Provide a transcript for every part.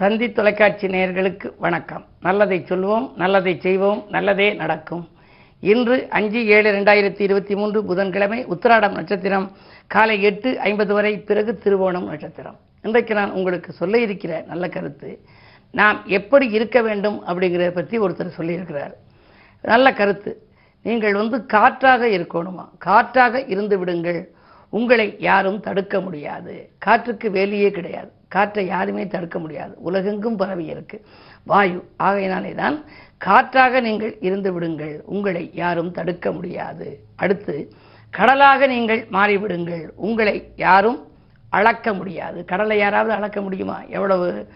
சந்தி தொலைக்காட்சி நேயர்களுக்கு வணக்கம். நல்லதை சொல்வோம் நல்லதை செய்வோம் நல்லதே நடக்கும். இன்று அஞ்சு ஏழு ரெண்டாயிரத்தி இருபத்தி மூன்று புதன்கிழமை உத்திராடம் நட்சத்திரம் காலை எட்டு ஐம்பது வரை பிறகு திருவோணம் நட்சத்திரம். இன்றைக்கு நான் உங்களுக்கு சொல்ல இருக்கிற நல்ல கருத்து நாம் எப்படி இருக்க வேண்டும் அப்படிங்கிறத பற்றி ஒருத்தர் சொல்லியிருக்கிறார். நல்ல கருத்து நீங்கள் வந்து காற்றாக இருக்கணுமா? காற்றாக இருந்து விடுங்கள். உங்களை யாரும் தடுக்க முடியாது. காற்றுக்கு வேலியே கிடையாது. காற்றை யாருமே தடுக்க முடியாது. உலகெங்கும் பரவி இருக்கு. வாயு. ஆகையினாலே தான் காற்றாக நீங்கள் இருந்து விடுங்கள். உங்களை யாரும் தடுக்க முடியாது. அடுத்து கடலாக நீங்கள் மாறிவிடுங்கள். உங்களை யாரும் அளக்க முடியாது. கடலை யாராவது அளக்க முடியுமா? எவ்வளவு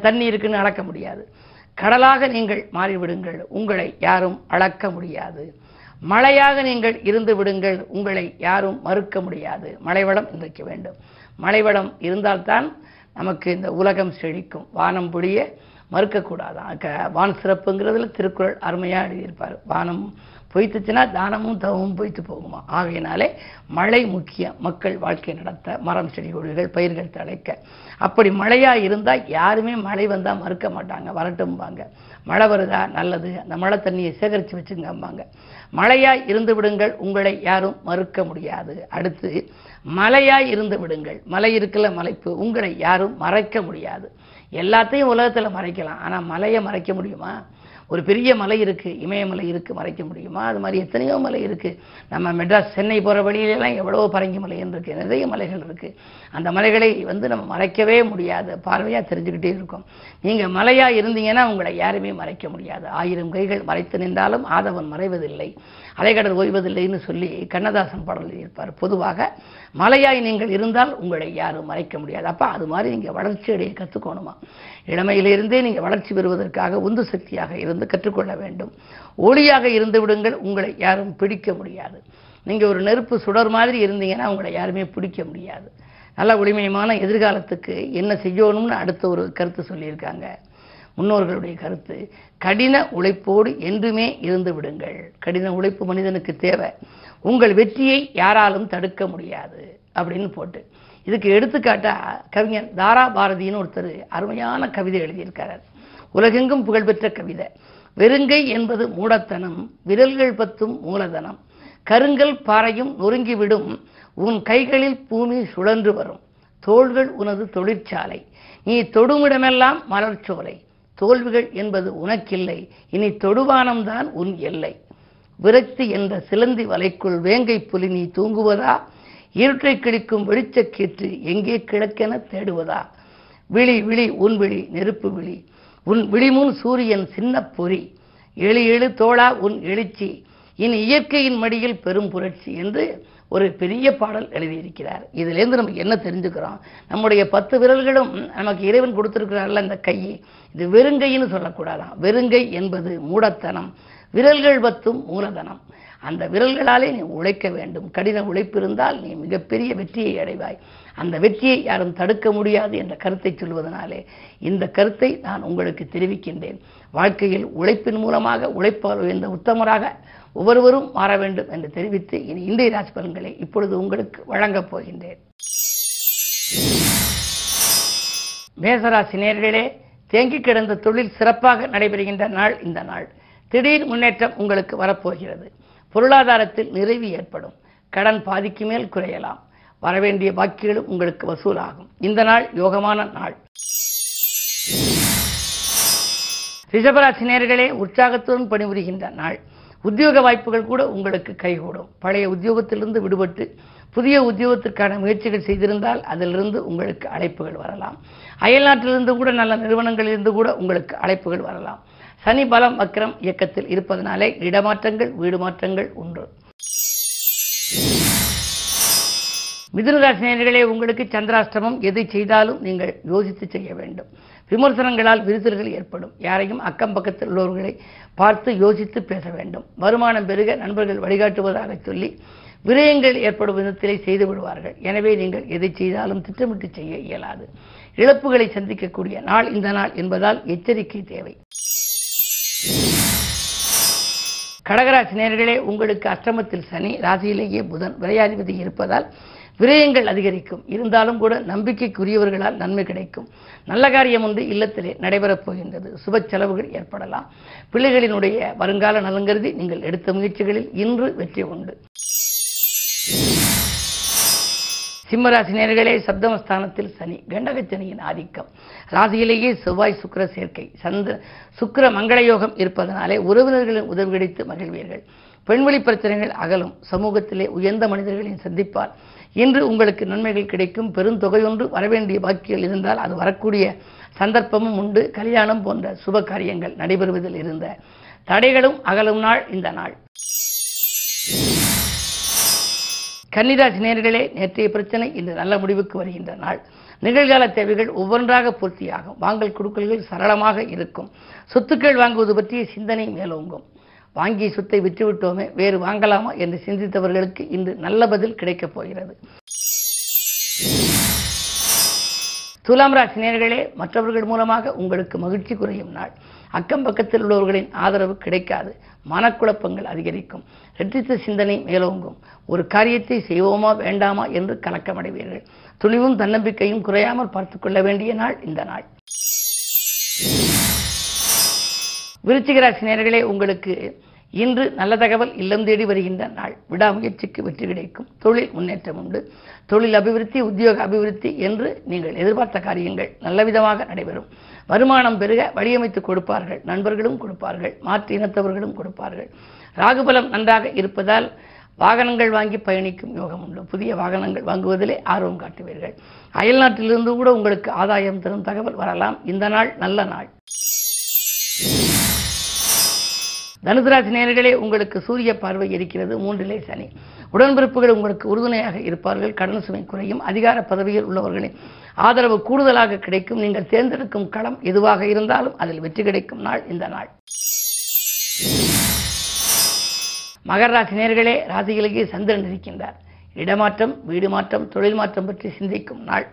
தண்ணி இருக்குன்னு அளக்க முடியாது. கடலாக நீங்கள் மாறிவிடுங்கள். உங்களை யாரும் அளக்க முடியாது. மழையாக நீங்கள் இருந்து விடுங்கள். உங்களை யாரும் மறுக்க முடியாது. மழைவளம் இன்றைக்கு வேண்டும். மழைவளம் இருந்தால்தான் நமக்கு இந்த உலகம் செழிக்கும். வானம் பொழிய மறுக்கக்கூடாதான். க வான் சிறப்புங்கிறதுல திருக்குறள் அருமையாக எழுதியிருப்பார். வானம் பொய்த்துச்சுன்னா தானமும் தவமும் பொய்த்து போகுமா? ஆகையினாலே மழை முக்கியம் மக்கள் வாழ்க்கை நடத்த மரம் செடி கொடிகள் பயிர்கள் தழைக்க. அப்படி மழையாக இருந்தால் யாருமே மழை வந்தால் மறுக்க மாட்டாங்க வரட்டும்பாங்க. மழை வருதா? நல்லது. அந்த மழை தண்ணியை சேகரித்து வச்சுங்கம்பாங்க. மழையாய் இருந்து விடுங்கள் உங்களை யாரும் மறுக்க முடியாது. அடுத்து மலையாய் இருந்து விடுங்கள். மலை இருக்குல்ல மலைப்பு. உங்களை யாரும் மறைக்க முடியாது. எல்லாத்தையும் உலகத்தில் மறைக்கலாம். ஆனால் மலையை மறைக்க முடியுமா? ஒரு பெரிய மலை இருக்குது இமயமலை இருக்குது மறைக்க முடியுமா? அது மாதிரி எத்தனையோ மலை இருக்குது நம்ம மெட்ராஸ் சென்னை போகிற வழியிலெல்லாம் எவ்வளோ பரங்கி மலைன்னு இருக்குது நிறைய மலைகள் இருக்குது அந்த மலைகளை வந்து நம்ம மறைக்கவே முடியாது பார்வையாக தெரிஞ்சுக்கிட்டே இருக்கும். நீங்கள் மலையாக இருந்தீங்கன்னா உங்களை யாருமே மறைக்க முடியாது. ஆயிரம் கைகள் மறைத்து நின்றாலும் ஆதவன் மறைவதில்லை அலைகடல் ஓய்வதில்லைன்னு சொல்லி கண்ணதாசன் பாடல் இருப்பார் பொதுவாக மலையாய் நீங்கள் இருந்தால் உங்களை யாரும் மறைக்க முடியாது. அப்போ அது மாதிரி நீங்கள் வளர்ச்சி அடைய கற்றுக்கணுமா இளமையிலிருந்தே நீங்கள் வளர்ச்சி பெறுவதற்காக உந்து சக்தியாக இருந்து கற்றுக்கொள்ள வேண்டும். ஒளியாக இருந்து விடுங்கள் உங்களை யாரும் பிடிக்க முடியாது. நீங்கள் ஒரு நெருப்பு சுடர் மாதிரி இருந்தீங்கன்னா உங்களை யாருமே பிடிக்க முடியாது. நல்ல ஒளிமயமான எதிர்காலத்துக்கு என்ன செய்யணும்னு அடுத்த ஒரு கருத்து சொல்லியிருக்காங்க. முன்னோர்களுடைய கருத்து கடின உழைப்போடு என்றுமே இருந்து விடுங்கள். கடின உழைப்பு மனிதனுக்கு தேவை. உங்கள் வெற்றியை யாராலும் தடுக்க முடியாது அப்படின்னு போட்டு. இதுக்கு எடுத்துக்காட்டா கவிஞர் தாரா பாரதின்னு ஒருத்தர் அருமையான கவிதை எழுதியிருக்கார். உலகெங்கும் புகழ்பெற்ற கவிதை. வெறுங்கை என்பது மூடத்தனம் விரல்கள் பத்தும் மூலதனம். கருங்கல் பாறையும் நொறுங்கிவிடும் உன் கைகளில் பூமி சுழன்று வரும். தோள்கள் உனது தொழிற்சாலை நீ தொடுமிடமெல்லாம் மலர்ச்சோலை. தோல்விகள் என்பது உனக்கில்லை இனி தொடுவானம்தான் உன் எல்லை. விரக்தி என்ற சிலந்தி வலைக்குள் வேங்கை புலி நீ தூங்குவதா? இருட்டை கிழிக்கும் வெளிச்சக்கீற்று எங்கே கிழக்கென தேடுவதா? விழி விழி உன் விழி நெருப்பு விழி. உன் விழிமுன் சூரியன் சின்ன பொறி. எழு எழு தோழா உன் எழுச்சி. இனி இயற்கையின் மடியில் பெரும் புரட்சி என்று ஒரு பெரிய பாடல் எழுதியிருக்கிறார். இதிலேருந்து நமக்கு என்ன தெரிஞ்சுக்கிறோம்? நம்முடைய பத்து விரல்களும் நமக்கு இறைவன் கொடுத்துருக்கிறார்கள் இந்த கை. இது வெறுங்கைன்னு சொல்லக்கூடாதாம் வெறுங்கை என்பது மூடத்தனம். விரல்கள் பத்தும் மூலதனம். அந்த விரல்களாலே நீ உழைக்க வேண்டும். கடின உழைப்பு இருந்தால் நீ மிகப்பெரிய வெற்றியை அடைவாய். அந்த வெற்றியை யாரும் தடுக்க முடியாது என்ற கருத்தை சொல்வதனாலே இந்த கருத்தை நான் உங்களுக்கு தெரிவிக்கின்றேன். வாழ்க்கையில் உழைப்பின் மூலமாக உழைப்பால் உயர்ந்த உத்தமராக ஒவ்வொருவரும் மாற வேண்டும் என்று தெரிவித்து இனி இந்திய ராசி பலன்களை இப்பொழுது உங்களுக்கு வழங்கப் போகின்றேன். மேசராசி நேர்களே தேங்கி கிடந்த தொழில் சிறப்பாக நடைபெறுகின்ற நாள் இந்த நாள். திடீர் முன்னேற்றம் உங்களுக்கு வரப்போகிறது. பொருளாதாரத்தில் நிறைவு ஏற்படும். கடன் பாதிக்கு மேல் குறையலாம். வரவேண்டிய பாக்கிகளும் உங்களுக்கு வசூலாகும். இந்த நாள் யோகமான நாள். ரிஷபராசி நேர்களே உற்சாகத்துடன் பணிபுரிகின்ற நாள். உத்தியோக வாய்ப்புகள் கூட உங்களுக்கு கைகூடும். பழைய உத்தியோகத்திலிருந்து விடுபட்டு புதிய உத்தியோகத்திற்கான முயற்சிகள் செய்திருந்தால் அதிலிருந்து உங்களுக்கு அழைப்புகள் வரலாம். அயல்நாட்டிலிருந்து கூட நல்ல நிறுவனங்களிலிருந்து கூட உங்களுக்கு அழைப்புகள் வரலாம். சனி பலம் வக்ரம் இயக்கத்தில் இருப்பதனாலே இடமாற்றங்கள் வீடு மாற்றங்கள் உண்டு. மிதுனராசினியர்களே உங்களுக்கு சந்திராஷ்டமம் எதை செய்தாலும் நீங்கள் யோசித்து செய்ய வேண்டும். விமர்சனங்களால் விரிசல்கள் ஏற்படும். யாரையும் அக்கம் பக்கத்தில் உள்ளவர்களை பார்த்து யோசித்து பேச வேண்டும். வருமானம் பெருக நண்பர்கள் வழிகாட்டுவதாக சொல்லி விரயங்கள் ஏற்படும் விதத்திலே செய்து விடுவார்கள். எனவே நீங்கள் எதை செய்தாலும் திட்டமிட்டு செய்ய இயலாது. இழப்புகளை சந்திக்கக்கூடிய நாள் இந்த நாள் என்பதால் எச்சரிக்கை தேவை. கடகராசி நேர்களே உங்களுக்கு அஷ்டமத்தில் சனி ராசியிலேயே புதன் விரையாதிபதி இருப்பதால் விரயங்கள் அதிகரிக்கும். இருந்தாலும் கூட நம்பிக்கைக்குரியவர்களால் நன்மை கிடைக்கும். நல்ல காரியம் ஒன்று இல்லத்திலே நடைபெறப் போகின்றது. சுப செலவுகள் ஏற்படலாம். பிள்ளைகளினுடைய வருங்கால நலங்கருதி நீங்கள் எடுத்த முயற்சிகளில் இன்று வெற்றி உண்டு. சிம்மராசி நேர்களே சப்தமஸ்தானத்தில் சனி கண்டகச்சனியின் ஆதிக்கம். ராசியிலேயே செவ்வாய் சுக்கிர சேர்க்கை. சந்திர சுக்கர மங்கள யோகம் இருப்பதனாலே உறவினர்களின் உதவி கிடைத்து மகிழ்வீர்கள். பெண்வெளி பிரச்சனைகள் அகலும். சமூகத்திலே உயர்ந்த மனிதர்களின் சந்திப்பார் இன்று உங்களுக்கு நன்மைகள் கிடைக்கும். பெருந்தொகையொன்று வரவேண்டிய பாக்கியங்கள் இருந்தால் அது வரக்கூடிய சந்தர்ப்பமும் உண்டு. கல்யாணம் போன்ற சுப காரியங்கள் நடைபெறுவதில் இருந்த தடைகளும் அகலும் நாள் இந்த நாள். கன்னிராசி நேர்களே நேற்றைய பிரச்சனை இன்று நல்ல முடிவுக்கு வருகின்ற நாள். நிகழ்கால தேவைகள் ஒவ்வொன்றாக பூர்த்தியாகும். வாங்கல் கொடுக்கல்கள் சரளமாக இருக்கும். சொத்துக்கள் வாங்குவது பற்றிய சிந்தனை மேலோங்கும். வாங்கி சொத்தை விற்றுவிட்டோமே வேறு வாங்கலாமா என்று சிந்தித்தவர்களுக்கு இன்று நல்ல பதில் கிடைக்கப் போகிறது. துலாம் ராசி நேர்களே மற்றவர்கள் மூலமாக உங்களுக்கு மகிழ்ச்சி குறையும் நாள். அக்கம் பக்கத்தில் உள்ளவர்களின் ஆதரவு கிடைக்காது. மனக்குழப்பங்கள் அதிகரிக்கும். ரெட்டித்த சிந்தனை மேலோங்கும். ஒரு காரியத்தை செய்வோமா வேண்டாமா என்று கலக்கமடைவீர்கள். துணிவும் தன்னம்பிக்கையும் குறையாமல் பார்த்துக்கொள்ள வேண்டிய நாள் இந்த நாள். விருச்சிகராசி நேர்களே உங்களுக்கு இன்று நல்ல தகவல் இல்லம் தேடி வருகின்ற நாள். விடாமுயற்சிக்கு வெற்றி கிடைக்கும். தொழில் முன்னேற்றம் உண்டு. தொழில் அபிவிருத்தி உத்தியோக அபிவிருத்தி என்று நீங்கள் எதிர்பார்த்த காரியங்கள் நல்ல விதமாக நடைபெறும். வருமானம் பெருக வழியமைத்து கொடுப்பார்கள். நண்பர்களும் கொடுப்பார்கள். மாற்று இனத்தவர்களும் கொடுப்பார்கள். ராகுபலம் நன்றாக இருப்பதால் வாகனங்கள் வாங்கி பயணிக்கும் யோகம் உண்டு. புதிய வாகனங்கள் வாங்குவதிலே ஆர்வம் காட்டுவீர்கள். அயல்நாட்டிலிருந்து கூட உங்களுக்கு ஆதாயம் தரும் தகவல் வரலாம். இந்த நாள் நல்ல நாள். தனுசராசி நேர்களே உங்களுக்கு சூரிய பார்வை இருக்கிறது மூன்றிலே சனி. உடன்பிறப்புகள் உங்களுக்கு உறுதுணையாக இருப்பார்கள் கடன் சுமை குறையும் அதிகார பதவியில் உள்ளவர்களின் ஆதரவு கூடுதலாக கிடைக்கும் நீங்கள் தேர்ந்தெடுக்கும் களம் எதுவாக இருந்தாலும் அதில் வெற்றி கிடைக்கும் நாள் இந்த நாள். மகர ராசி நேர்களே ராசிகளுக்கே சந்திரன் இருக்கின்றார். இடமாற்றம் வீடு மாற்றம் தொழில் மாற்றம் பற்றி சிந்திக்கும் நாள்.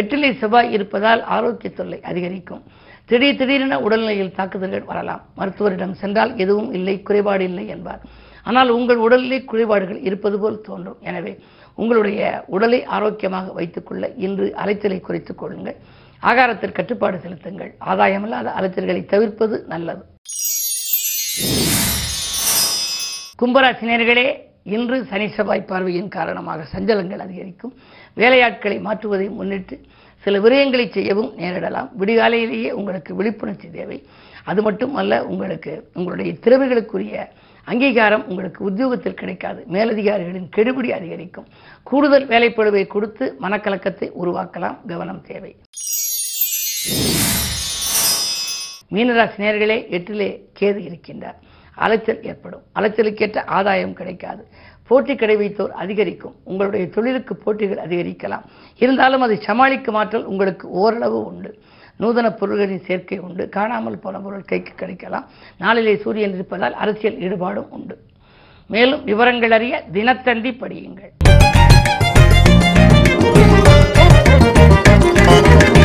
எட்டிலே செவ்வாய் இருப்பதால் ஆரோக்கிய தொல்லை அதிகரிக்கும். திடீர் திடீரென உடல்நிலையில் தாக்குதல்கள் வரலாம். மருத்துவரிடம் சென்றால் எதுவும் இல்லை குறைபாடு இல்லை என்பார். ஆனால் உங்கள் உடலிலே குறைபாடுகள் இருப்பது போல் தோன்றும். எனவே உங்களுடைய உடலை ஆரோக்கியமாக வைத்துக்கொள்ள இன்று அலைச்சலை குறைத்துக் கொள்ளுங்கள். ஆகாரத்தில் கட்டுப்பாடு செலுத்துங்கள். ஆதாயமில்லாத அலைச்சல்களை தவிர்ப்பது நல்லது. கும்பராசினியர்களே இன்று சனி செவ்வாய் பார்வையின் காரணமாக சஞ்சலங்கள் அதிகரிக்கும். வேலையாட்களை மாற்றுவதை முன்னிட்டு சில விரயங்களை செய்யவும் நேரிடலாம். விடிகாலையிலேயே உங்களுக்கு விழிப்புணர்ச்சி தேவை. அது மட்டும் அல்ல உங்களுக்கு உங்களுடைய திறமைகளுக்குரிய அங்கீகாரம் உங்களுக்கு உத்தியோகத்தில் கிடைக்காது. மேலதிகாரிகளின் கெடுபிடி அதிகரிக்கும். கூடுதல் வேலைப்பழுவை கொடுத்து மனக்கலக்கத்தை உருவாக்கலாம். கவனம் தேவை. மீனராசி நேர்களே எட்டிலே கேது இருக்கின்றார். அலைச்சல் ஏற்படும். அலைச்சலுக்கேற்ற ஆதாயம் கிடைக்காது. போட்டி கடை வைத்தோர் அதிகரிக்கும். உங்களுடைய தொழிலுக்கு போட்டிகள் அதிகரிக்கலாம். இருந்தாலும் அதை சமாளிக்கும் ஆற்றல் உங்களுக்கு ஓரளவு உண்டு. நூதன பொருள்களின் சேர்க்கை உண்டு. காணாமல் போன பொருள் கைக்கு கிடைக்கலாம். நாளிலே சூரியன் இருப்பதால் அரசியல் ஈடுபாடும் உண்டு. மேலும் விவரங்கள் அறிய தினத்தந்தி படியுங்கள்.